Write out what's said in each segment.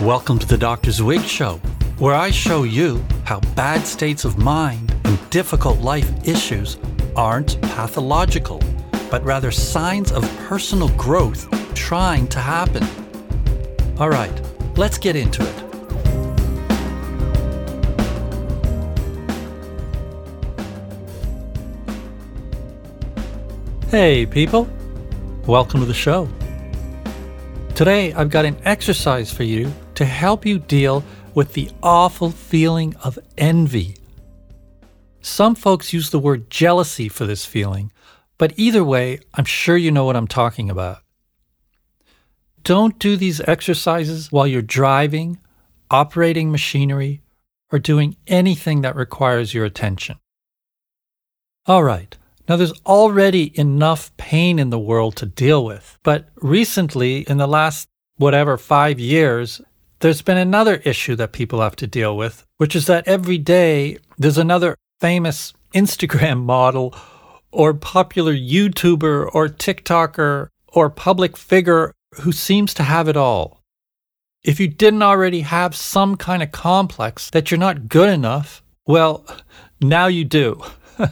Welcome to the Dr. Zwig Show, where I show you how bad states of mind and difficult life issues aren't pathological, but rather signs of personal growth trying to happen. All right, let's get into it. Hey, people. Welcome to the show. Today, I've got an exercise for you to help you deal with the awful feeling of envy. Some folks use the word jealousy for this feeling, but either way, I'm sure you know what I'm talking about. Don't do these exercises while you're driving, operating machinery, or doing anything that requires your attention. All right, now, there's already enough pain in the world to deal with. But recently, in the last whatever five years, there's been another issue that people have to deal with, which is that every day there's another famous Instagram model or popular YouTuber or TikToker or public figure who seems to have it all. If you didn't already have some kind of complex that you're not good enough, well, now you do.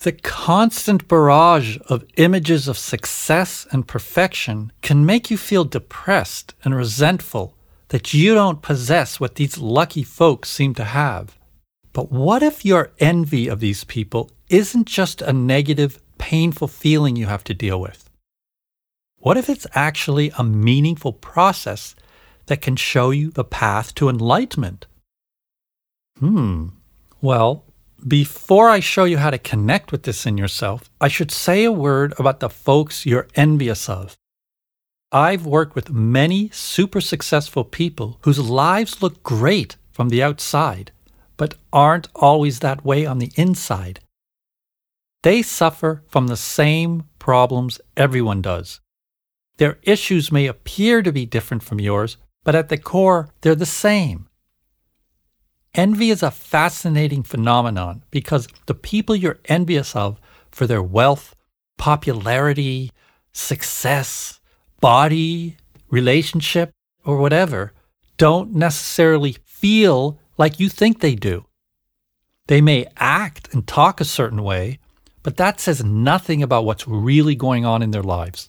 The constant barrage of images of success and perfection can make you feel depressed and resentful that you don't possess what these lucky folks seem to have. But what if your envy of these people isn't just a negative, painful feeling you have to deal with? What if it's actually a meaningful process that can show you the path to enlightenment? Hmm. Well, before I show you how to connect with this in yourself, I should say a word about the folks you're envious of. I've worked with many super successful people whose lives look great from the outside, but aren't always that way on the inside. They suffer from the same problems everyone does. Their issues may appear to be different from yours, but at the core, they're the same. Envy is a fascinating phenomenon because the people you're envious of for their wealth, popularity, success, body, relationship, or whatever don't necessarily feel like you think they do. They may act and talk a certain way, but that says nothing about what's really going on in their lives.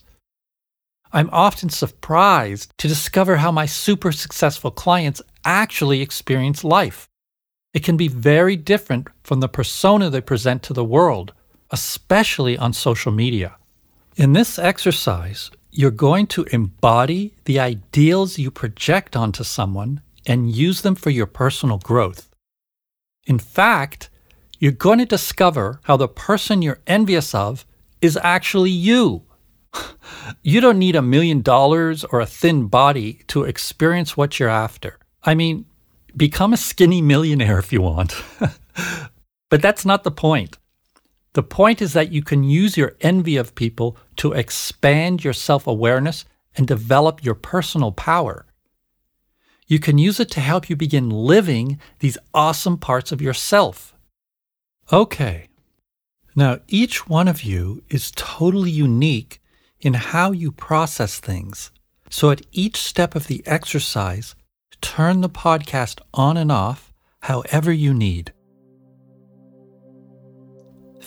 I'm often surprised to discover how my super successful clients actually experience life. It can be very different from the persona they present to the world, especially on social media. In this exercise, you're going to embody the ideals you project onto someone and use them for your personal growth. In fact, you're going to discover how the person you're envious of is actually you. you don't need a million dollars or a thin body to experience what you're after. I mean, become a skinny millionaire if you want. but that's not the point. The point is that you can use your envy of people to expand your self awareness and develop your personal power. You can use it to help you begin living these awesome parts of yourself. Okay. Now, each one of you is totally unique in how you process things. So, at each step of the exercise, turn the podcast on and off however you need.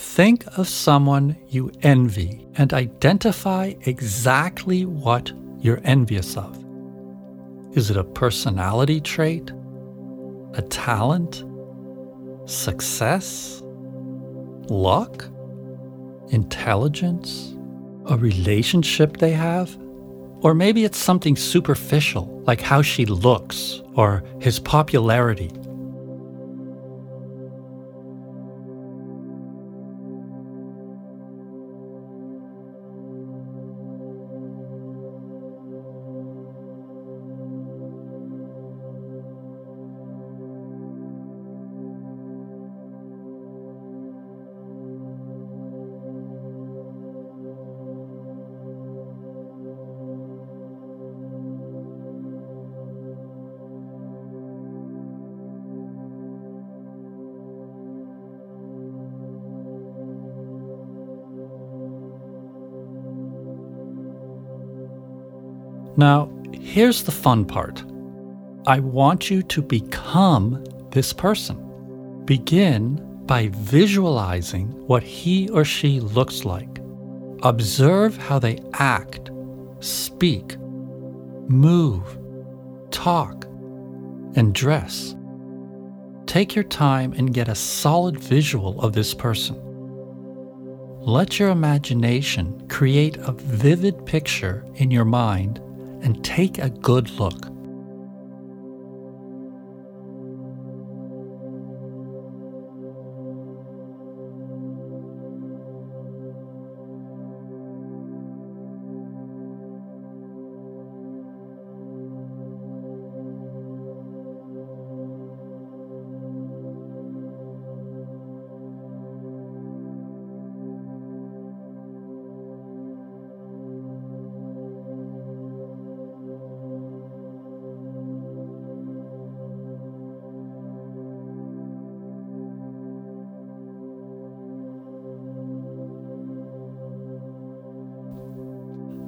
Think of someone you envy and identify exactly what you're envious of. Is it a personality trait? A talent? Success? Luck? Intelligence? A relationship they have? Or maybe it's something superficial, like how she looks or his popularity. Now, here's the fun part. I want you to become this person. Begin by visualizing what he or she looks like. Observe how they act, speak, move, talk, and dress. Take your time and get a solid visual of this person. Let your imagination create a vivid picture in your mind and take a good look.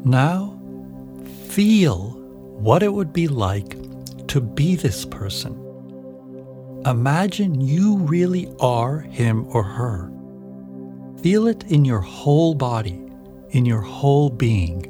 Now, feel what it would be like to be this person. Imagine you really are him or her. Feel it in your whole body, in your whole being.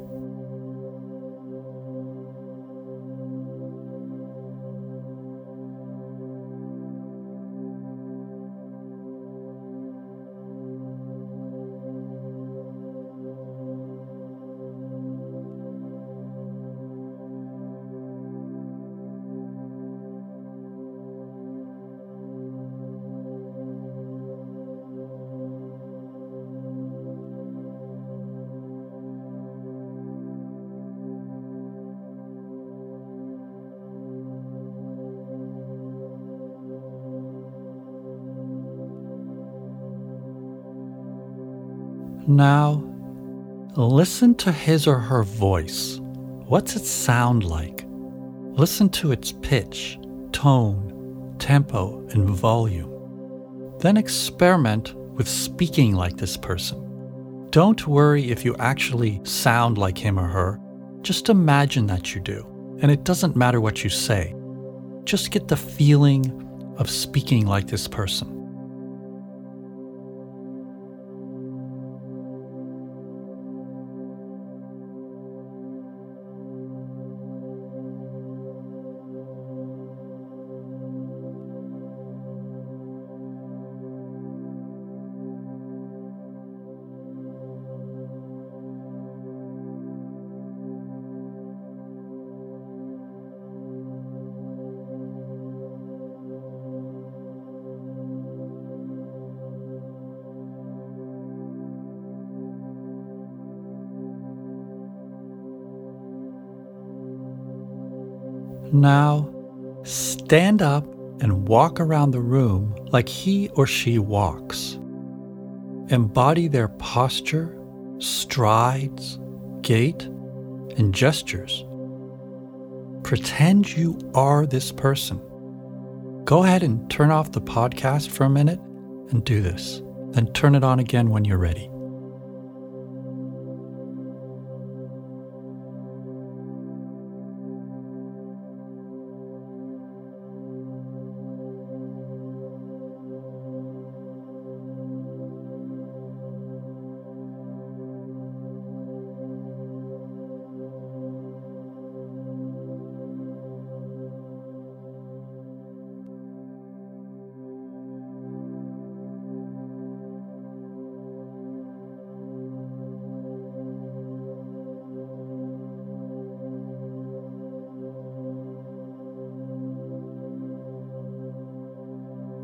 Now, listen to his or her voice. What's it sound like? Listen to its pitch, tone, tempo, and volume. Then experiment with speaking like this person. Don't worry if you actually sound like him or her. Just imagine that you do. And it doesn't matter what you say. Just get the feeling of speaking like this person. Now, stand up and walk around the room like he or she walks. Embody their posture, strides, gait, and gestures. Pretend you are this person. Go ahead and turn off the podcast for a minute and do this. Then turn it on again when you're ready.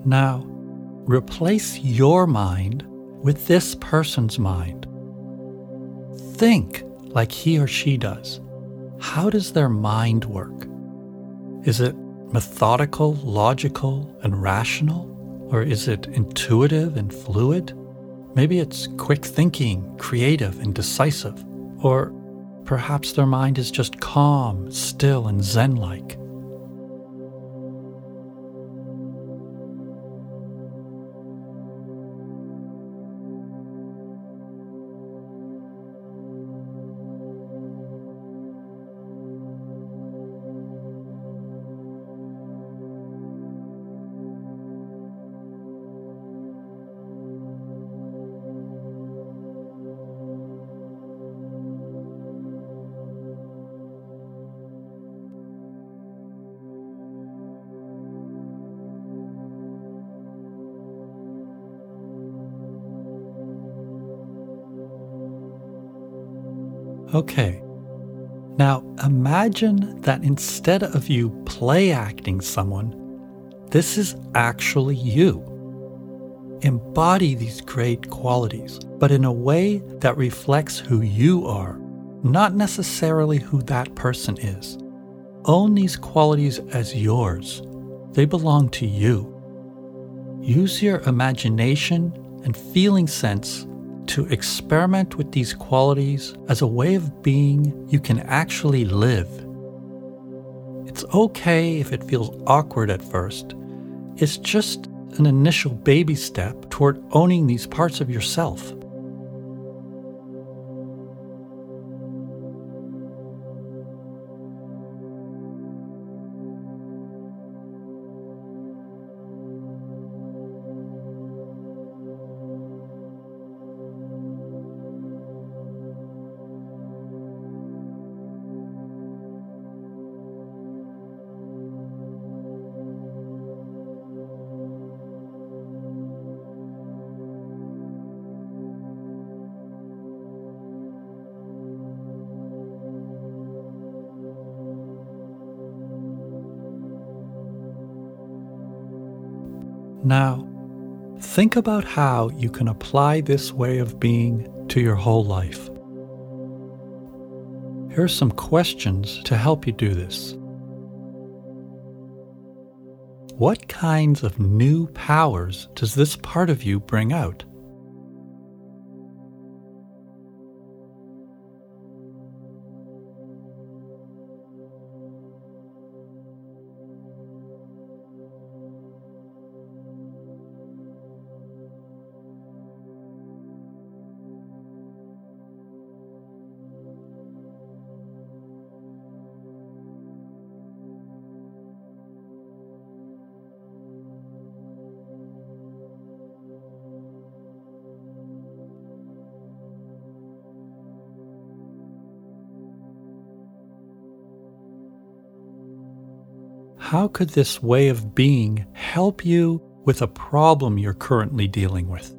Now, replace your mind with this person's mind. Think like he or she does. How does their mind work? Is it methodical, logical, and rational? Or is it intuitive and fluid? Maybe it's quick thinking, creative, and decisive. Or perhaps their mind is just calm, still, and zen like. Okay. Now imagine that instead of you play acting someone, this is actually you. Embody these great qualities, but in a way that reflects who you are, not necessarily who that person is. Own these qualities as yours, they belong to you. Use your imagination and feeling sense to experiment with these qualities as a way of being you can actually live. It's okay if it feels awkward at first. It's just an initial baby step toward owning these parts of yourself. Now, think about how you can apply this way of being to your whole life. Here are some questions to help you do this. What kinds of new powers does this part of you bring out? How could this way of being help you with a problem you're currently dealing with?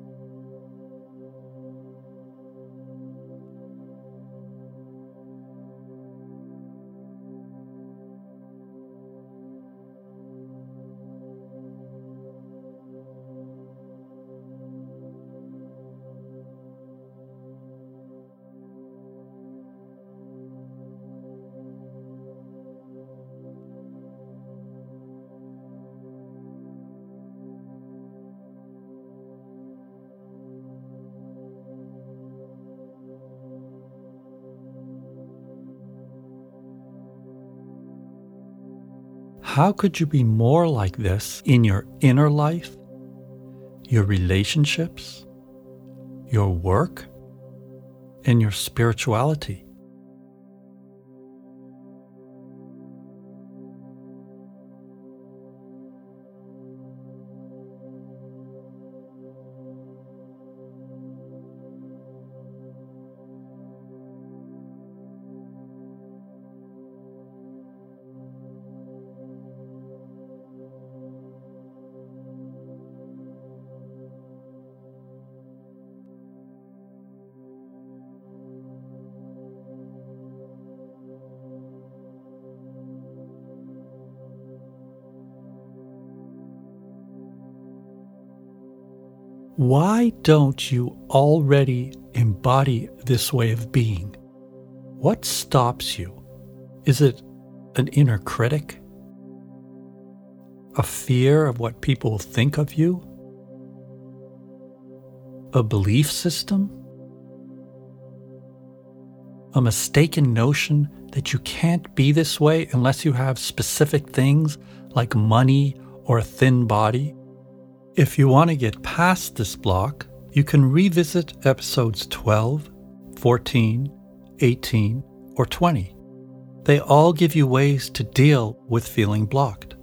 How could you be more like this in your inner life, your relationships, your work, and your spirituality? Why don't you already embody this way of being? What stops you? Is it an inner critic? A fear of what people think of you? A belief system? A mistaken notion that you can't be this way unless you have specific things like money or a thin body? If you want to get past this block, you can revisit episodes 12, 14, 18, or 20. They all give you ways to deal with feeling blocked.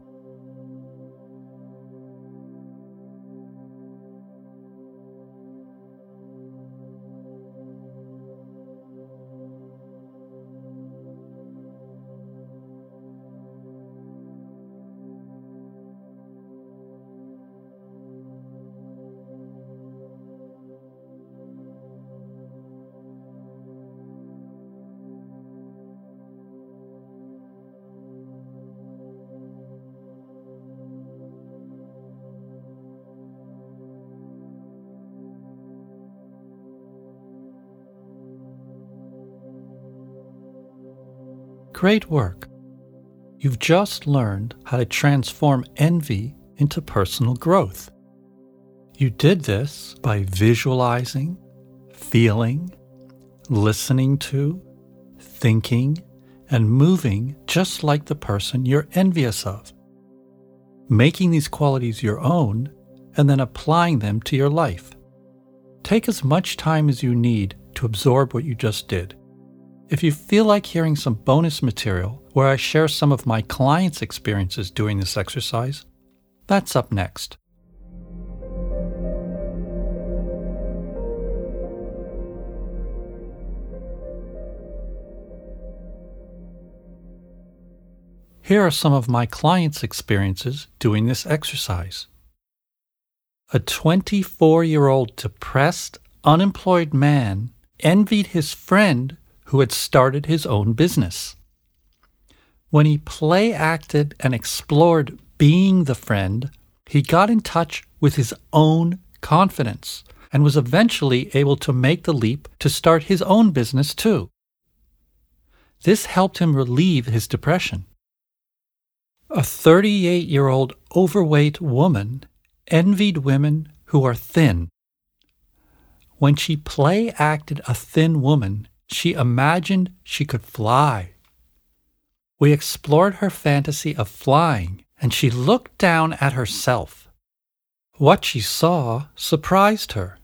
Great work. You've just learned how to transform envy into personal growth. You did this by visualizing, feeling, listening to, thinking, and moving just like the person you're envious of. Making these qualities your own and then applying them to your life. Take as much time as you need to absorb what you just did. If you feel like hearing some bonus material where I share some of my clients' experiences doing this exercise, that's up next. Here are some of my clients' experiences doing this exercise. A 24 year old depressed, unemployed man envied his friend who had started his own business. When he play acted and explored being the friend, he got in touch with his own confidence and was eventually able to make the leap to start his own business too. This helped him relieve his depression. A 38 year old overweight woman envied women who are thin. When she play acted a thin woman, she imagined she could fly. We explored her fantasy of flying, and she looked down at herself. What she saw surprised her.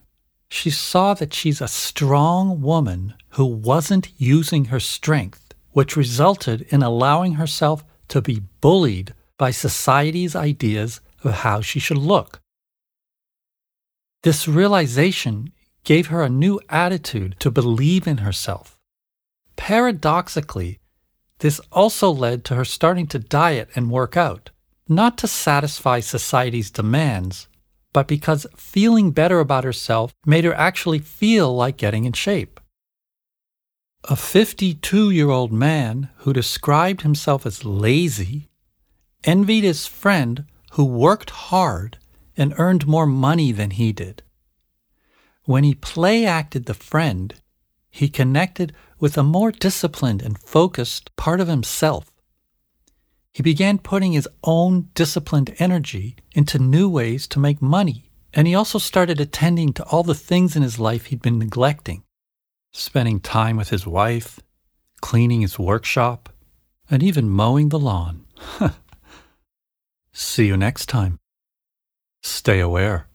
She saw that she's a strong woman who wasn't using her strength, which resulted in allowing herself to be bullied by society's ideas of how she should look. This realization gave her a new attitude to believe in herself. Paradoxically, this also led to her starting to diet and work out, not to satisfy society's demands, but because feeling better about herself made her actually feel like getting in shape. A 52 year old man who described himself as lazy envied his friend who worked hard and earned more money than he did. When he play acted the friend, he connected with a more disciplined and focused part of himself. He began putting his own disciplined energy into new ways to make money, and he also started attending to all the things in his life he'd been neglecting spending time with his wife, cleaning his workshop, and even mowing the lawn. See you next time. Stay aware.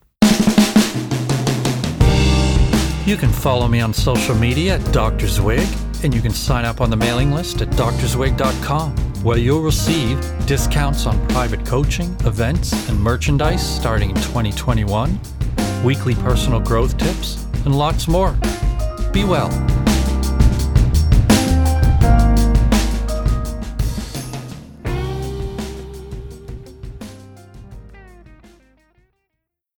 You can follow me on social media at Dr. Zwig, and you can sign up on the mailing list at drzwig.com, where you'll receive discounts on private coaching, events, and merchandise starting in 2021, weekly personal growth tips, and lots more. Be well.